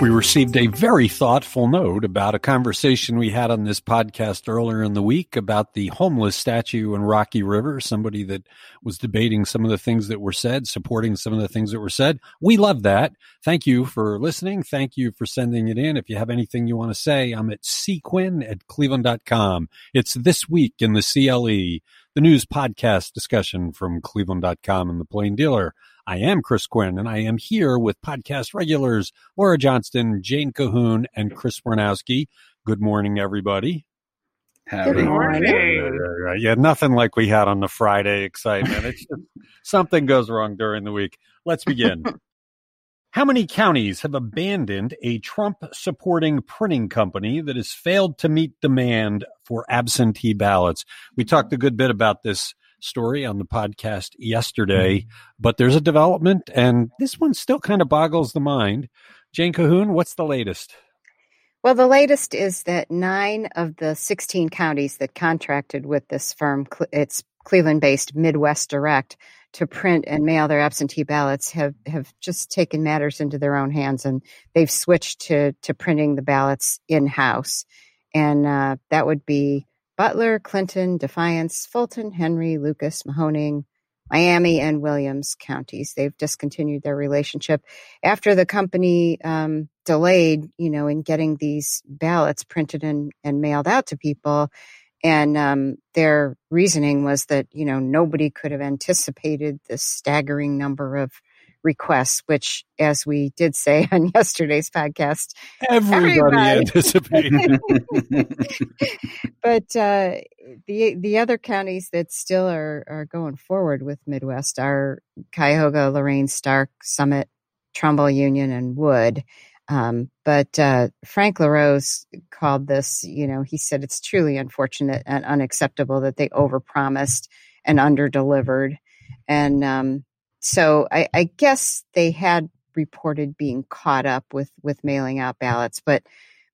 We received a very thoughtful note about a conversation we had on this podcast earlier in the week about the homeless statue in Rocky River. Somebody that was debating some of the things that were said, supporting some of the things that were said. We love that. Thank you for listening. Thank you for sending it in. If you have anything you want to say, I'm at cquinn at cleveland.com. It's this week in the CLE, the news podcast discussion from cleveland.com and the plain dealer. I am Chris Quinn, and I am here with podcast regulars Laura Johnston, Jane Kahoun, and Chris Bronowski. Good morning, everybody. Howdy. Good morning. Yeah, nothing like we had on the Friday excitement. It's just something goes wrong during the week. Let's begin. How many counties have abandoned a Trump supporting printing company that has failed to meet demand for absentee ballots? We talked a good bit about this story on the podcast yesterday, mm-hmm. but there's a development, and this one still kind of boggles the mind. Jane Kahoun, what's the latest? Well, the latest is that nine of the 16 counties that contracted with this firm, it's Cleveland based Midwest Direct, to print and mail their absentee ballots have, have just taken matters into their own hands and they've switched to, to printing the ballots in house. And uh, that would be Butler, Clinton, Defiance, Fulton, Henry, Lucas, Mahoning, Miami, and Williams counties. They've discontinued their relationship after the company um, delayed, you know, in getting these ballots printed and, and mailed out to people. And um, their reasoning was that, you know, nobody could have anticipated the staggering number of requests, which, as we did say on yesterday's podcast, everybody, everybody. anticipated. but uh, the the other counties that still are are going forward with Midwest are Cuyahoga, Lorain, Stark, Summit, Trumbull, Union, and Wood. Um, but uh, Frank LaRose called this, you know, he said it's truly unfortunate and unacceptable that they overpromised and underdelivered. And um, so I, I guess they had reported being caught up with with mailing out ballots, but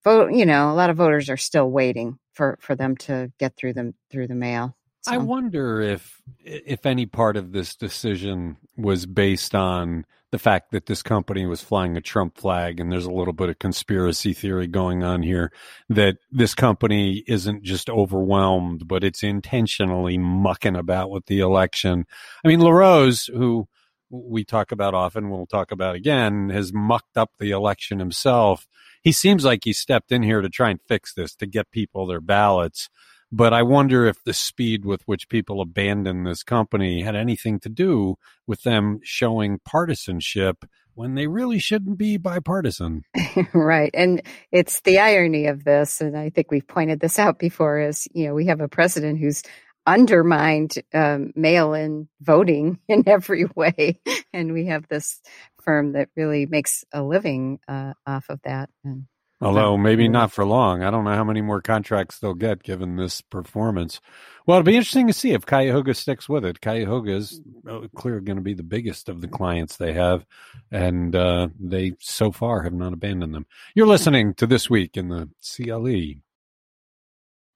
vote, you know, a lot of voters are still waiting for for them to get through them through the mail. So. I wonder if if any part of this decision was based on the fact that this company was flying a Trump flag and there's a little bit of conspiracy theory going on here that this company isn't just overwhelmed but it's intentionally mucking about with the election. I mean LaRose who we talk about often, we'll talk about again, has mucked up the election himself. He seems like he stepped in here to try and fix this, to get people their ballots. But I wonder if the speed with which people abandon this company had anything to do with them showing partisanship when they really shouldn't be bipartisan. right. And it's the irony of this, and I think we've pointed this out before, is, you know, we have a president who's undermined um, mail-in voting in every way, and we have this firm that really makes a living uh, off of that. And Although maybe not for long. I don't know how many more contracts they'll get given this performance. Well, it'll be interesting to see if Cuyahoga sticks with it. Cuyahoga is uh, clearly going to be the biggest of the clients they have, and uh, they so far have not abandoned them. You're listening to This Week in the CLE.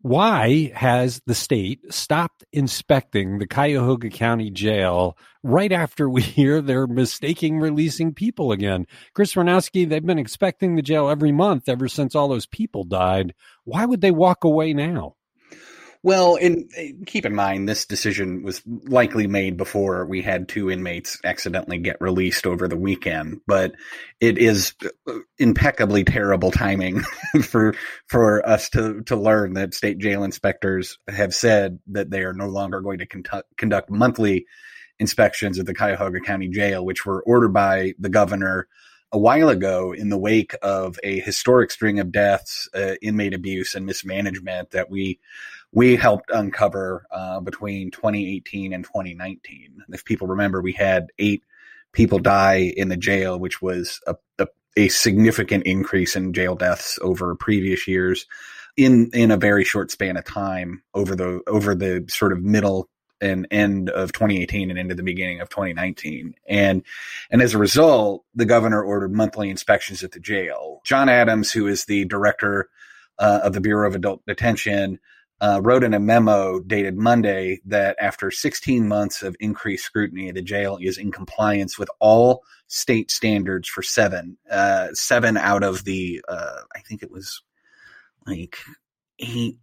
Why has the state stopped inspecting the Cuyahoga County Jail right after we hear they're mistaking releasing people again? Chris Ranowski, they've been inspecting the jail every month ever since all those people died. Why would they walk away now? Well, and keep in mind, this decision was likely made before we had two inmates accidentally get released over the weekend. But it is impeccably terrible timing for for us to to learn that state jail inspectors have said that they are no longer going to conduct, conduct monthly inspections at the Cuyahoga County Jail, which were ordered by the governor a while ago in the wake of a historic string of deaths, uh, inmate abuse, and mismanagement that we we helped uncover uh, between 2018 and 2019. If people remember, we had eight people die in the jail, which was a, a, a significant increase in jail deaths over previous years in in a very short span of time over the over the sort of middle and end of 2018 and into the beginning of 2019. And, and as a result, the governor ordered monthly inspections at the jail. John Adams, who is the director uh, of the Bureau of Adult Detention, uh, wrote in a memo dated Monday that after 16 months of increased scrutiny, the jail is in compliance with all state standards for seven, uh, seven out of the, uh, I think it was like eight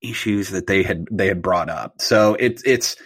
issues that they had they had brought up. So it's it's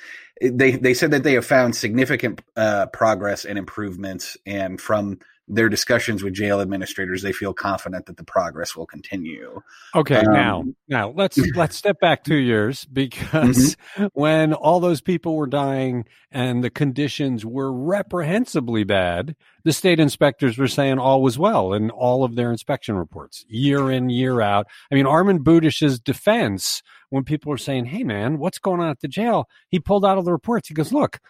they they said that they have found significant uh, progress and improvements, and from their discussions with jail administrators, they feel confident that the progress will continue. Okay, um, now now let's let's step back two years because mm-hmm. when all those people were dying and the conditions were reprehensibly bad, the state inspectors were saying all was well in all of their inspection reports, year in year out. I mean, Armond Budish's defense when people were saying, "Hey, man, what's going on at the jail?" He pulled out of the reports. He goes, "Look."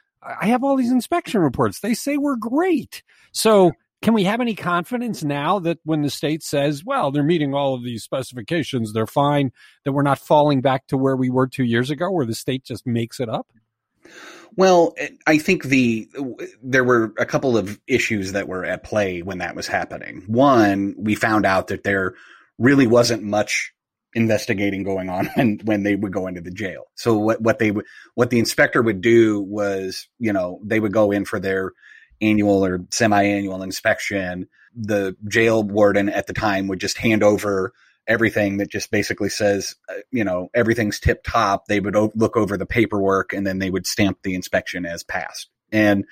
I have all these inspection reports. They say we're great. So can we have any confidence now that when the state says, well, they're meeting all of these specifications, they're fine, that we're not falling back to where we were two years ago, where the state just makes it up? Well, eh, I think the there were a couple of issues that were at play when that was happening. One, we found out that there really wasn't much investigating going on when, when they would go into the jail. So what what they what the inspector would do was, you know, they would go in for their annual or semi-annual inspection, the jail warden at the time would just hand over everything that just basically says, uh, you know, everything's tip top. They would o- look over the paperwork and then they would stamp the inspection as passed. And,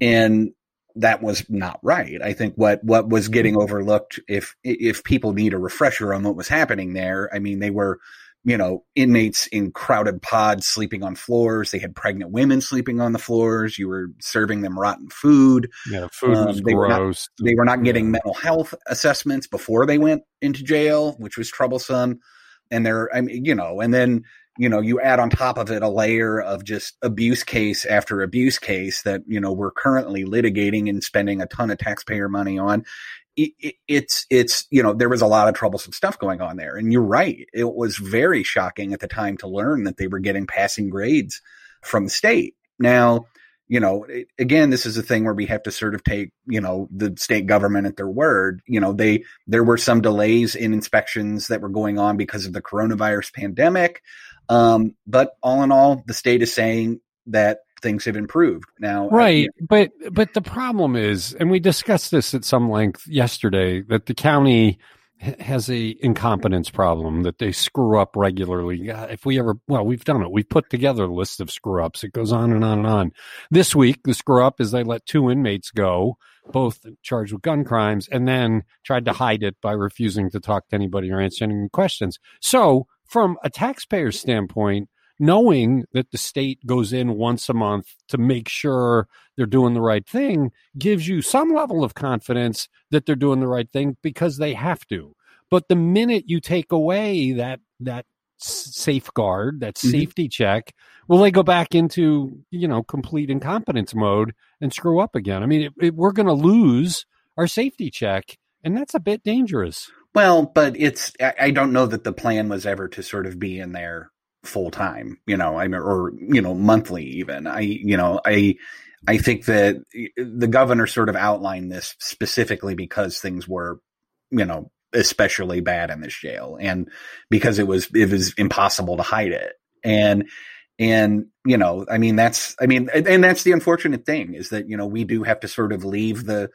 and that was not right. I think what, what was getting overlooked, if, if people need a refresher on what was happening there, I mean, they were, you know, inmates in crowded pods sleeping on floors. They had pregnant women sleeping on the floors. You were serving them rotten food. Yeah, food um, was they gross. Were not, they were not getting mental health assessments before they went into jail, which was troublesome. And they're, I mean, you know, and then, you know, you add on top of it a layer of just abuse case after abuse case that, you know, we're currently litigating and spending a ton of taxpayer money on it, it's it's you know there was a lot of troublesome stuff going on there. And you're right. It was very shocking at the time to learn that they were getting passing grades from the state. Now you know again this is a thing where we have to sort of take you know the state government at their word. You know they there were some delays in inspections that were going on because of the coronavirus pandemic. Um, but all in all the state is saying that things have improved now. Right, I, but but the problem is, and we discussed this at some length yesterday, that the county has a incompetence problem that they screw up regularly. If we ever, well, we've done it. We've put together a list of screw ups. It goes on and on and on. This week, the screw up is they let two inmates go, both charged with gun crimes, and then tried to hide it by refusing to talk to anybody or answer any questions. So, from a taxpayer's standpoint, knowing that the state goes in once a month to make sure they're doing the right thing gives you some level of confidence that they're doing the right thing because they have to. But the minute you take away that that safeguard, that mm-hmm. safety check, will they go back into you know complete incompetence mode and screw up again? I mean, it, it, we're going to lose our safety check, and that's a bit dangerous. Well, but it's I don't know that the plan was ever to sort of be in there full time, you know, I mean, or, you know, monthly even. I, you know, I, I think that the governor sort of outlined this specifically because things were, you know, especially bad in this jail and because it was, it was impossible to hide it. And, and, you know, I mean, that's, I mean, and that's the unfortunate thing is that, you know, we do have to sort of leave the,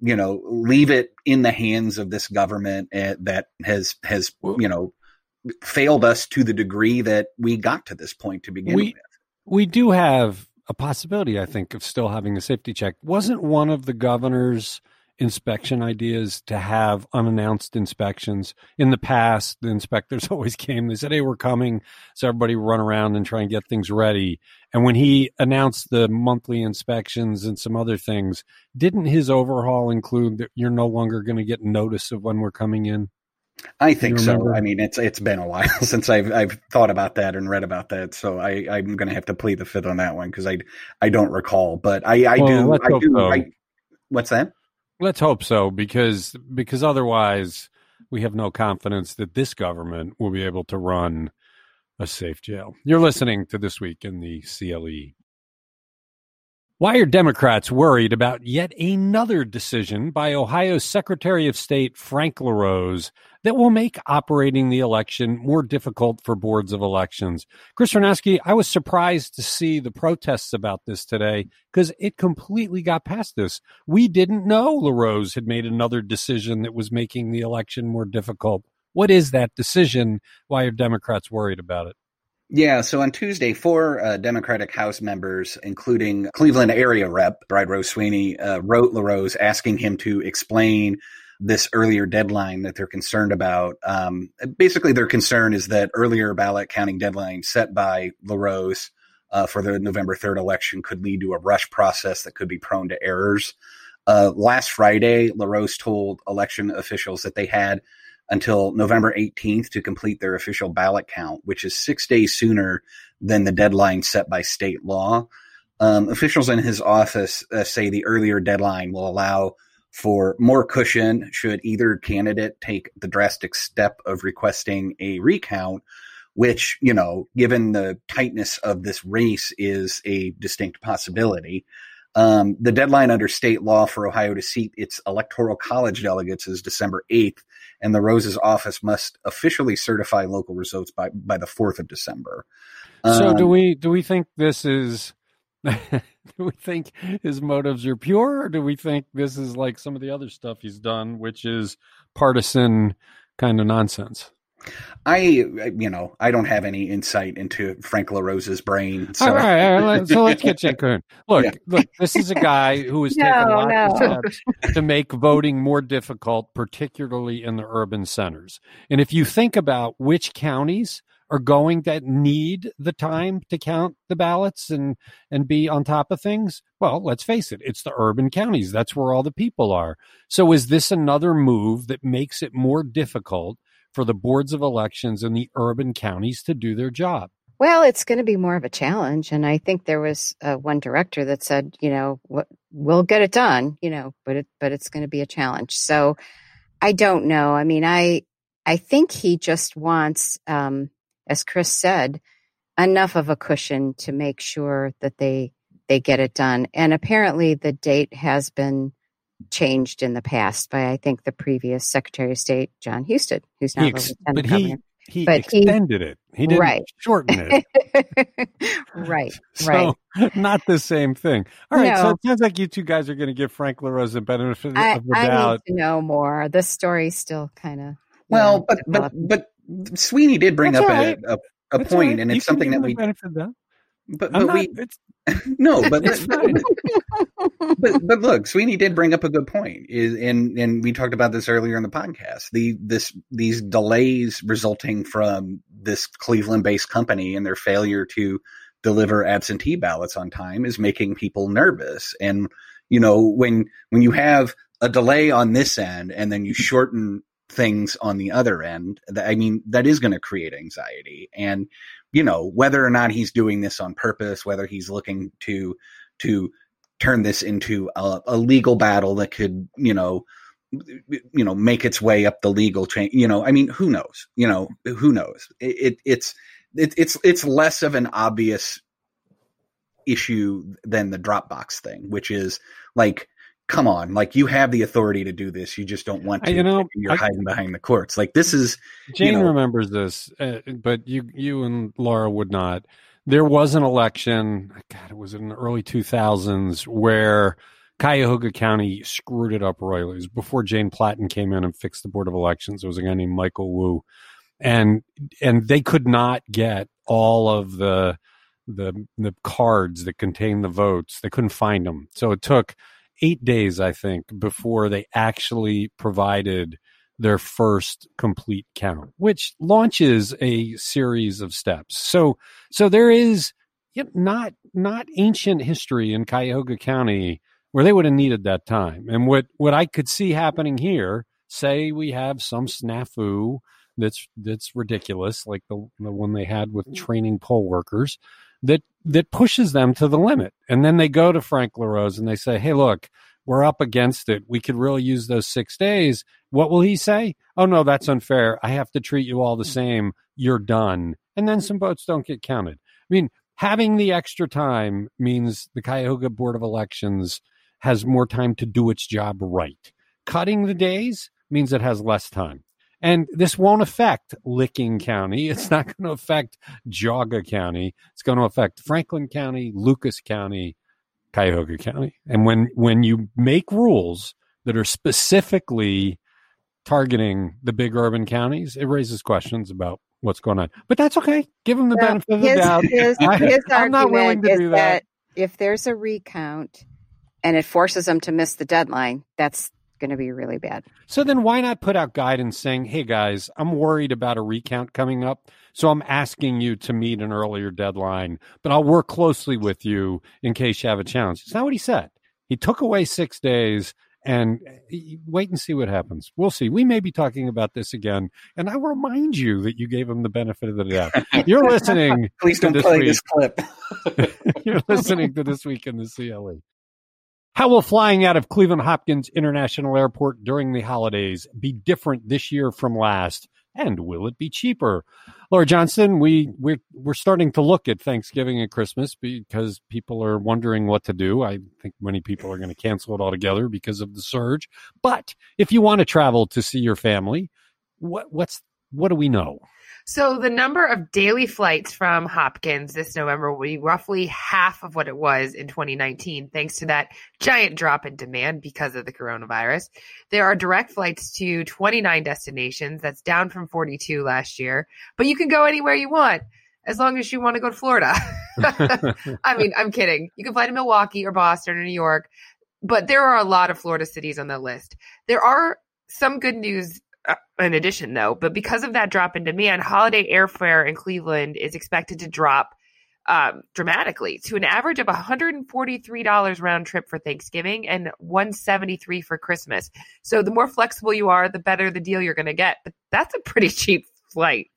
you know, leave it in the hands of this government uh, that has, has, you know, failed us to the degree that we got to this point to begin we, with. We do have a possibility, I think, of still having a safety check. Wasn't one of the governor's inspection ideas to have unannounced inspections? In the past, the inspectors always came, they said, Hey, we're coming. So everybody run around and try and get things ready. And when he announced the monthly inspections and some other things, didn't his overhaul include that you're no longer going to get notice of when we're coming in? I think so. I mean, it's it's been a while since I've I've thought about that and read about that, so I I'm going to have to plead the fifth on that one because I I don't recall, but I I well, do I do. So. I, what's that? Let's hope so because because otherwise we have no confidence that this government will be able to run a safe jail. You're listening to this week in the CLE Why are Democrats worried about yet another decision by Ohio's Secretary of State Frank LaRose that will make operating the election more difficult for boards of elections? Chris Ranowski, I was surprised to see the protests about this today because it completely got past this. We didn't know LaRose had made another decision that was making the election more difficult. What is that decision? Why are Democrats worried about it? Yeah, so on Tuesday, four uh, Democratic House members, including Cleveland area rep Bride Rose Sweeney, uh, wrote LaRose asking him to explain this earlier deadline that they're concerned about. Um, basically, their concern is that earlier ballot counting deadline set by LaRose uh, for the November 3rd election could lead to a rush process that could be prone to errors. Uh, last Friday, LaRose told election officials that they had until November 18th to complete their official ballot count, which is six days sooner than the deadline set by state law. Um, officials in his office uh, say the earlier deadline will allow for more cushion should either candidate take the drastic step of requesting a recount, which, you know, given the tightness of this race is a distinct possibility. Um, the deadline under state law for Ohio to seat its electoral college delegates is December 8th, and LaRose's office must officially certify local results by, by the 4th of December. So do um, we do we think this is do we think his motives are pure or do we think this is like some of the other stuff he's done which is partisan kind of nonsense? I, you know, I don't have any insight into Frank LaRose's brain. So. All right, all right, so let's get Jen Coon. Look, yeah. look, this is a guy who has no, taken a lot no. of steps to make voting more difficult, particularly in the urban centers. And if you think about which counties are going to need the time to count the ballots and and be on top of things well let's face it it's the urban counties that's where all the people are so is this another move that makes it more difficult for the boards of elections in the urban counties to do their job? Well, it's going to be more of a challenge. And I think there was uh, one director that said, you know, we'll get it done, you know, but it, but it's going to be a challenge. So I don't know. I mean, I, I think he just wants, um, as Chris said, enough of a cushion to make sure that they, they get it done. And apparently the date has been changed in the past by I think the previous Secretary of State John Husted, who's now ex- the lieutenant but governor. He, he but extended he, it. He didn't right. shorten it. right. Right. So right. not the same thing. All right. No. So it sounds like you two guys are going to give Frank LaRose the benefit I, of the I doubt. I need to know more. The story's still kind of well, know, but but but Sweeney did bring That's up right. a, a, a point, right. and it's something that we benefit that. But, but not, we no, but, but but look, Sweeney did bring up a good point. Is and and we talked about this earlier in the podcast. The this these delays resulting from this Cleveland-based company and their failure to deliver absentee ballots on time is making people nervous. And you know when when you have a delay on this end and then you shorten things on the other end, I mean that is going to create anxiety and you know, whether or not he's doing this on purpose, whether he's looking to to turn this into a, a legal battle that could, you know, you know, make its way up the legal chain. You know, I mean, who knows? You know, who knows? It, it it's it, it's it's less of an obvious issue than the Dropbox thing, which is like come on, like you have the authority to do this. You just don't want to. You know, you're I, hiding behind the courts. Like this is. Jane you know, remembers this, uh, but you, you and Laura would not. There was an election. God, it was in the early 2000s where Cuyahoga County screwed it up royally. It was before Jane Platten came in and fixed the board of elections. There was a guy named Michael Vu, and and they could not get all of the the the cards that contain the votes. They couldn't find them, so it took eight days, I think, before they actually provided their first complete count, which launches a series of steps. So, so there is know, not not ancient history in Cuyahoga County where they would have needed that time. And what what I could see happening here, say we have some snafu that's that's ridiculous, like the the one they had with mm. training poll workers, that that pushes them to the limit. And then they go to Frank LaRose and they say, Hey, look, we're up against it. We could really use those six days. What will he say? Oh, no, that's unfair. I have to treat you all the hmm. same. You're done. And then some votes don't get counted. I mean, Having the extra time means the Cuyahoga Board of Elections has more time to do its job right. Cutting the days means it has less time. And this won't affect Licking County. It's not going to affect Geauga County. It's going to affect Franklin County, Lucas County, Cuyahoga County. And when when you make rules that are specifically targeting the big urban counties, it raises questions about what's going on. But that's okay. Give them the Well, benefit of the his, doubt. his, I- his I'm not willing argument to is do that. that. if there's a recount and it forces them to miss the deadline, that's going to be really bad. So then why not put out guidance saying, hey guys, I'm worried about a recount coming up. So I'm asking you to meet an earlier deadline, but I'll work closely with you in case you have a challenge. It's not what he said. He took away six days and eh, wait and see what happens. We'll see. We may be talking about this again. And I remind you that you gave him the benefit of the doubt. You're listening. Please to don't this play week. this clip. You're listening to This Week in the CLE. How will flying out of Cleveland Hopkins International Airport during the holidays be different this year from last? And will it be cheaper? Laura Johnston, we, we're, we're starting to look at Thanksgiving and Christmas because people are wondering what to do. I think many people are going to cancel it altogether because of the surge. But if you want to travel to see your family, what, what's, what do we know? So the number of daily flights from Hopkins this November will be roughly half of what it was in 2019, thanks to that giant drop in demand because of the coronavirus. There are direct flights to 29 destinations. That's down from 42 last year, but you can go anywhere you want as long as you want to go to Florida. I mean, I'm kidding. You can fly to Milwaukee or Boston or New York, but there are a lot of Florida cities on the list. There are some good news in addition, though, but because of that drop in demand, holiday airfare in Cleveland is expected to drop um, dramatically to an average of $143 round trip for Thanksgiving and 173 for Christmas. So the more flexible you are, the better the deal you're going to get. But that's a pretty cheap flight.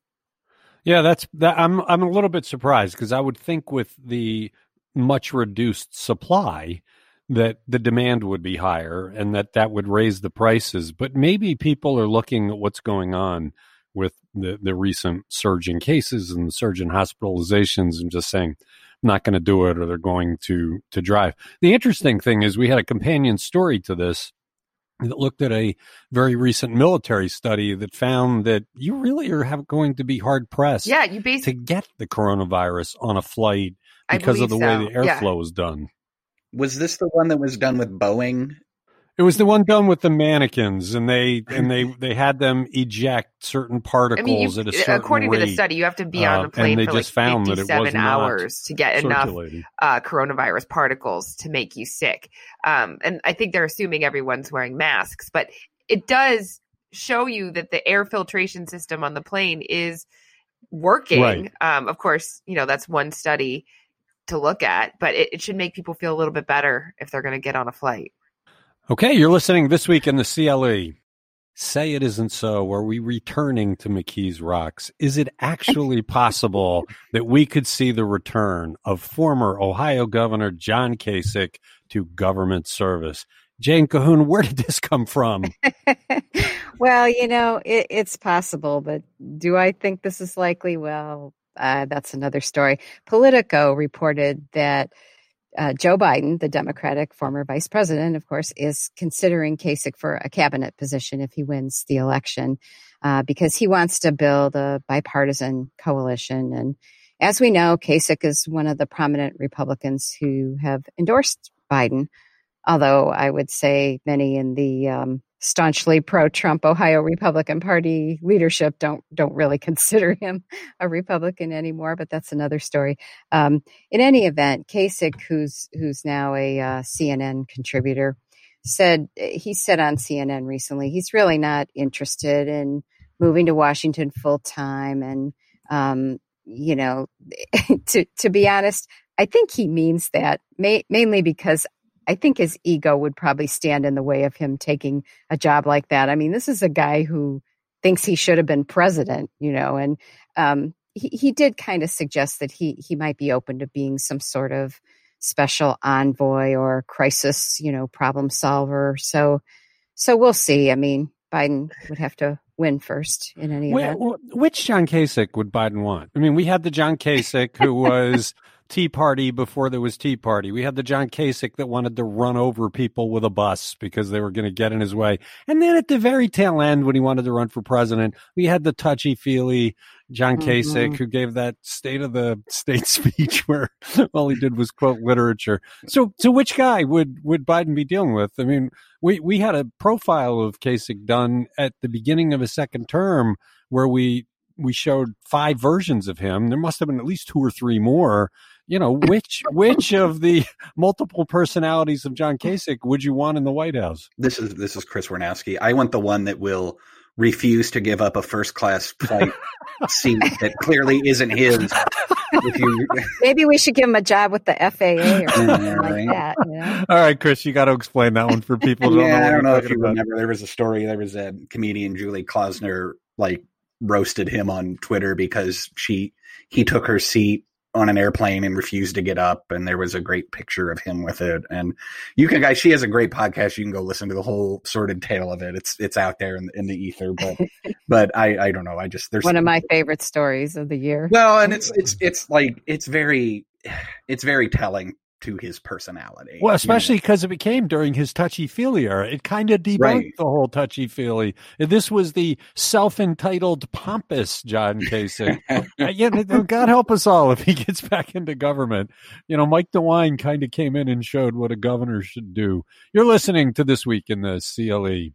Yeah, that's that. I'm I'm a little bit surprised because I would think with the much reduced supply that the demand would be higher and that that would raise the prices. But maybe people are looking at what's going on with the the recent surge in cases and the surge in hospitalizations and just saying I'm not going to do it or they're going to to drive. The interesting thing is we had a companion story to this that looked at a very recent military study that found that you really are have, going to be hard pressed Yeah, you to get the coronavirus on a flight because of the believe way so. the Yeah. airflow is done. Was this the one that was done with Boeing? It was the one done with the mannequins, and they and they they had them eject certain particles I particles mean, at a certain according to the study, you have to be on Uh, the plane and they for just like found that it 57 hours to get enough uh, coronavirus particles to make you sick. Um, and I think they're assuming everyone's wearing masks, but it does show you that the air filtration system on the plane is working. Right. Um, of course, you know, that's one study to look at, but it, it should make people feel a little bit better if they're going to get on a flight. Okay, you're listening this week in the CLE. Say it isn't so. Are we returning to McKees Rocks? Is it actually possible that we could see the return of former Ohio Governor John Kasich to government service? Jane Kahoun, where did this come from? well, you know, it, it's possible, but do I think this is likely? Well, uh, that's another story. Politico reported that uh, Joe Biden, the Democratic former vice president, of course, is considering Kasich for a cabinet position if he wins the election, uh, because he wants to build a bipartisan coalition. And as we know, Kasich is one of the prominent Republicans who have endorsed Biden although I would say many in the um, staunchly pro-Trump Ohio Republican Party leadership don't don't really consider him a Republican anymore. But that's another story. Um, in any event, Kasich, who's who's now a uh, CNN contributor, said he said on CNN recently he's really not interested in moving to Washington full time, and um, you know, to to be honest. I think he means that ma- mainly because I think his ego would probably stand in the way of him taking a job like that. I mean, this is a guy who thinks he should have been president, you know, and um, he, he did kind of suggest that he he might be open to being some sort of special envoy or crisis, you know, problem solver. So, so we'll see. I mean, Biden would have to win first in any event. which John Kasich would Biden want? I mean, we had the John Kasich who was Tea Party before there was Tea Party. We had the John Kasich that wanted to run over people with a bus because they were going to get in his way. And then at the very tail end, when he wanted to run for president, we had the touchy feely John mm-hmm. Kasich who gave that State of the State speech where all he did was quote literature. So, so which guy would would Biden be dealing with? I mean, we we had a profile of Kasich done at the beginning of his second term where we we showed five versions of him. There must have been at least two or three more. You know, which which of the multiple personalities of John Kasich would you want in the White House? This is this is Chris Warnowski. I want the one that will refuse to give up a first class flight seat that clearly isn't his. If you maybe we should give him a job with the FAA or something yeah, like that. You know? All right, Chris, you got to explain that one for people. yeah, know I don't know if you about. remember. There was a story. There was a comedian Julie Klausner like roasted him on Twitter because she he took her seat on an airplane and refused to get up and there was a great picture of him with it. And you can guys she has a great podcast. You can go listen to the whole sordid tale of it. It's it's out there in, in the ether but but i i don't know. I just there's one of my favorite stories of the year. Well and it's it's it's like it's very it's very telling to his personality. Well, especially because you know? it became during his touchy feely era. It kind of debunked right. the whole touchy feely. This was the self entitled, pompous John Kasich. uh, yeah, God help us all if he gets back into government. You know, Mike DeWine kind of came in and showed what a governor should do. You're listening to This Week in the CLE.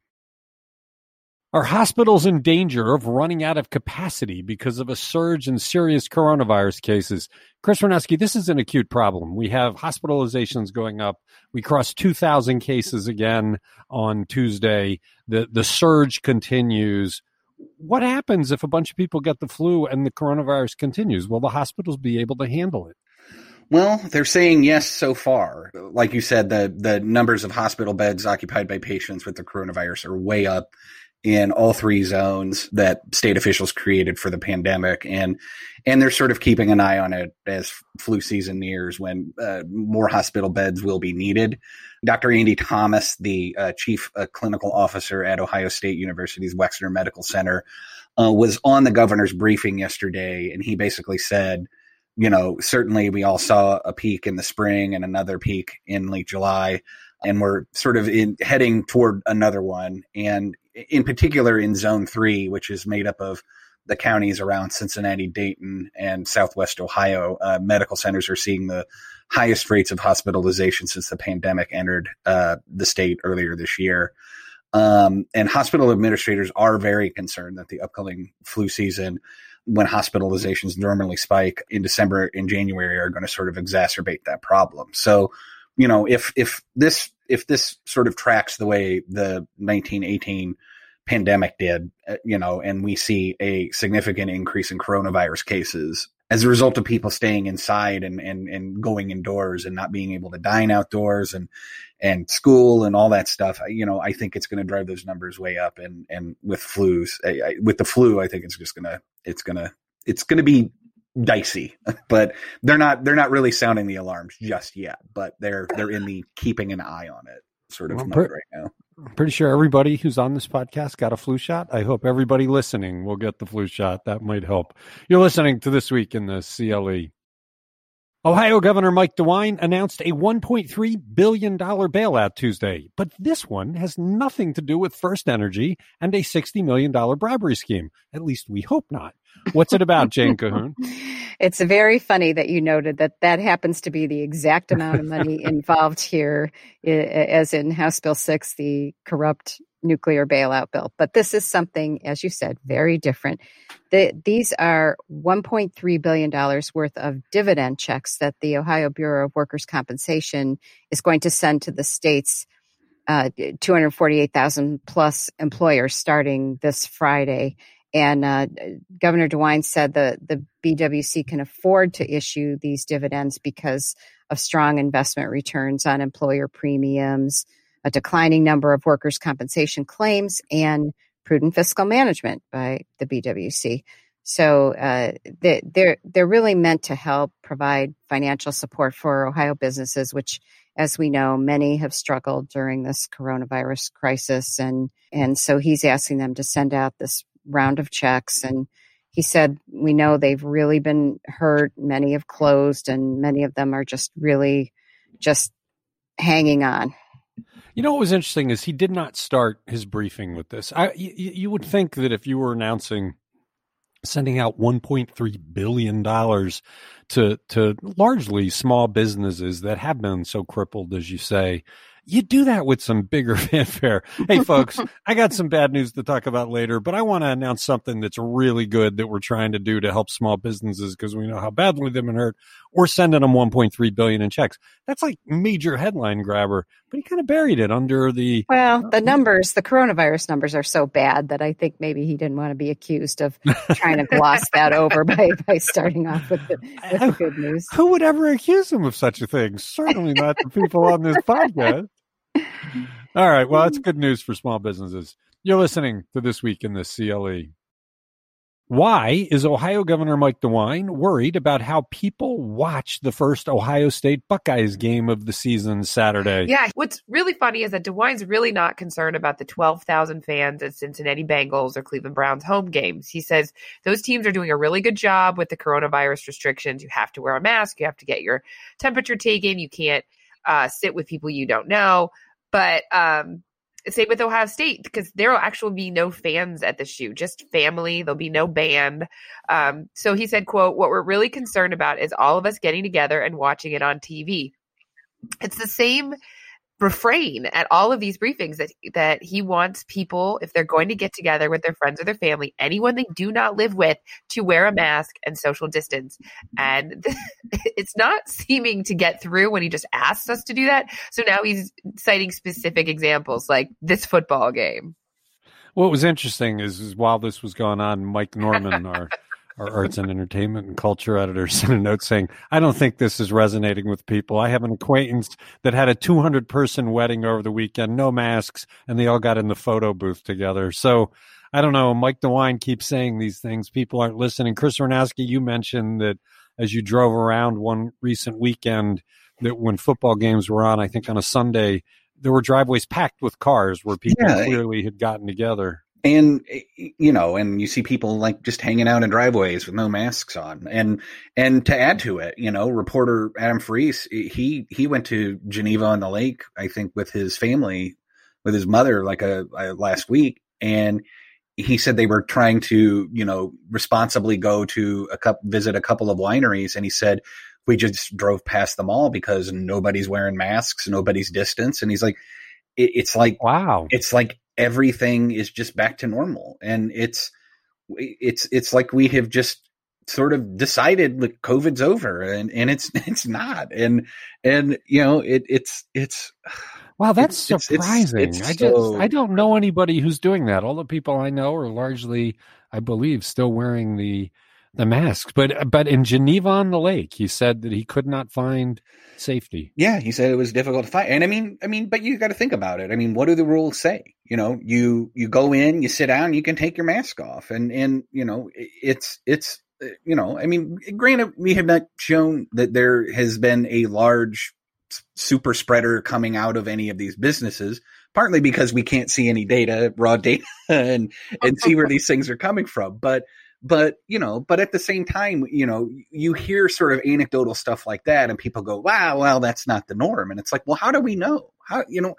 Are hospitals in danger of running out of capacity because of a surge in serious coronavirus cases? Chris Warnowski, this is an acute problem. We have hospitalizations going up. We crossed 2,000 cases again on Tuesday. The, the surge continues. What happens if a bunch of people get the flu and the coronavirus continues? Will the hospitals be able to handle it? Well, they're saying yes so far. Like you said, the the numbers of hospital beds occupied by patients with the coronavirus are way up in all three zones that state officials created for the pandemic. And and they're sort of keeping an eye on it as flu season nears when uh, more hospital beds will be needed. Dr andy thomas the uh, chief uh, clinical officer at ohio state university's wexner medical center uh, was on the governor's briefing yesterday and he basically said you know certainly we all saw a peak in the spring and another peak in late july and we're sort of in heading toward another one. And in particular in zone three, which is made up of the counties around Cincinnati, Dayton, and Southwest Ohio, uh, medical centers are seeing the highest rates of hospitalization since the pandemic entered uh, the state earlier this year. Um, and hospital administrators are very concerned that the upcoming flu season, when hospitalizations normally spike in December and January, are going to sort of exacerbate that problem. So, you know, if if this if this sort of tracks the way the 1918 pandemic did, uh, you know, and we see a significant increase in coronavirus cases as a result of people staying inside and, and, and going indoors and not being able to dine outdoors and, and school and all that stuff. You know, I think it's going to drive those numbers way up. And, and with flus, I, I, with the flu, I think it's just going to, it's going to, it's going to be dicey, but they're not they're not really sounding the alarms just yet. But they're they're in the keeping an eye on it sort of well, mode right now. I'm pretty sure everybody who's on this podcast got a flu shot. I hope everybody listening will get the flu shot. That might help. You're listening to this week in the CLE. Ohio Governor Mike DeWine announced a $1.3 billion bailout Tuesday, but this one has nothing to do with First Energy and a $60 million bribery scheme. At least we hope not. What's it about, Jane Kahoun? It's very funny that you noted that that happens to be the exact amount of money involved here, as in House Bill 6, the corrupt nuclear bailout bill. But this is something, as you said, very different. The, these are $1.3 billion worth of dividend checks that the Ohio Bureau of Workers' Compensation is going to send to the state's uh, 248,000 plus employers starting this Friday. And uh, Governor DeWine said the, the BWC can afford to issue these dividends because of strong investment returns on employer premiums, a declining number of workers' compensation claims, and prudent fiscal management by the BWC. So uh, they, they're they're really meant to help provide financial support for Ohio businesses, which, as we know, many have struggled during this coronavirus crisis, and and so he's asking them to send out this round of checks, and he said, We know they've really been hurt. Many have closed, and many of them are just really just hanging on. You know what was interesting is he did not start his briefing with this. I, you, you would think that if you were announcing sending out 1.3 billion dollars to to largely small businesses that have been so crippled as you say you do that with some bigger fanfare. Hey, folks, I got some bad news to talk about later, but I want to announce something that's really good that we're trying to do to help small businesses because we know how badly they've been hurt. We're sending them 1.3 billion in checks. That's like major headline grabber, but he kind of buried it under the. Well, oh, the numbers, the coronavirus numbers are so bad that I think maybe he didn't want to be accused of trying to gloss that over by, by starting off with the, with the good news. Who would ever accuse him of such a thing? Certainly not the people on this podcast. All right. Well, that's good news for small businesses. You're listening to This Week in the CLE. Why is Ohio Governor Mike DeWine worried about how people watch the first Ohio State Buckeyes game of the season Saturday? Yeah, what's really funny is that DeWine's really not concerned about the 12,000 fans at Cincinnati Bengals or Cleveland Browns home games. He says those teams are doing a really good job with the coronavirus restrictions. You have to wear a mask, you have to get your temperature taken, you can't uh, sit with people you don't know. But um, same with Ohio State because there will actually be no fans at the shoe, just family. There'll be no band. Um, so he said, "quote What we're really concerned about is all of us getting together and watching it on TV." It's the same refrain at all of these briefings that that he wants people if they're going to get together with their friends or their family anyone they do not live with to wear a mask and social distance. And it's not seeming to get through when he just asks us to do that. So now he's citing specific examples like this football game. What was interesting is, is while this was going on mike norman our our arts and entertainment and culture editor sent a note saying, I don't think this is resonating with people. I have an acquaintance that had a 200 person wedding over the weekend, no masks, and they all got in the photo booth together. So I don't know. Mike DeWine keeps saying these things. People aren't listening. Chris Ranowski, you mentioned that as you drove around one recent weekend, that when football games were on, I think on a Sunday, there were driveways packed with cars where people yeah, clearly had gotten together and you know and you see people like just hanging out in driveways with no masks on. And and to add to it you know reporter adam Ferrise he he went to geneva on the lake i think with his family with his mother like a, a last week. And he said they were trying to you know responsibly go to a cup visit a couple of wineries. And he said we just drove past them all because nobody's wearing masks nobody's distance. And he's like it's like wow. it's like everything is just back to normal and it's it's it's like we have just sort of decided that COVID's over and, and it's it's not. And and you know, it it's it's Wow, that's it's, surprising. It's, it's, I just so... I don't know anybody who's doing that. All the people I know are largely, I believe, still wearing the the masks. But but in Geneva on the lake, he said that he could not find safety. Yeah, he said it was difficult to find. And I mean, I mean, but you got to think about it. I mean, what do the rules say? You know, you you go in, you sit down, you can take your mask off, and and you know, it's it's uh, you know, I mean, granted, we have not shown that there has been a large super spreader coming out of any of these businesses partly because we can't see any data raw data and and see where these things are coming from but but you know but at the same time you know you hear sort of anecdotal stuff like that and people go wow well that's not the norm. And it's like well how do we know? How you know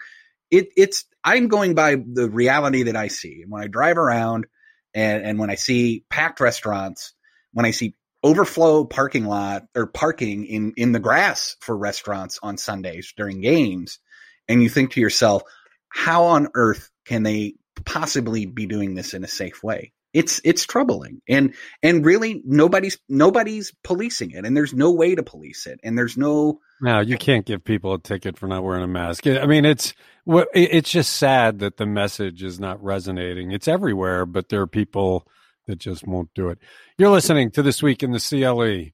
it it's i'm going by the reality that i see. And when i drive around and and when i see packed restaurants when i see overflow parking lot or parking in in the grass for restaurants on sundays during games and you think to yourself how on earth can they possibly be doing this in a safe way it's it's troubling. And and really nobody's nobody's policing it and there's no way to police it and there's no no you can't give people a ticket for not wearing a mask. I mean it's it's just sad that the message is not resonating. It's everywhere but there are people that just won't do it. You're listening to this week in the cle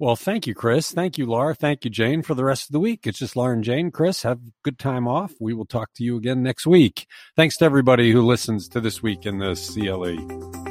well, thank you, Chris. Thank you, Laura. Thank you, Jane, for the rest of the week. It's just Laura and Jane. Chris, have a good time off. We will talk to you again next week. Thanks to everybody who listens to This Week in the CLE.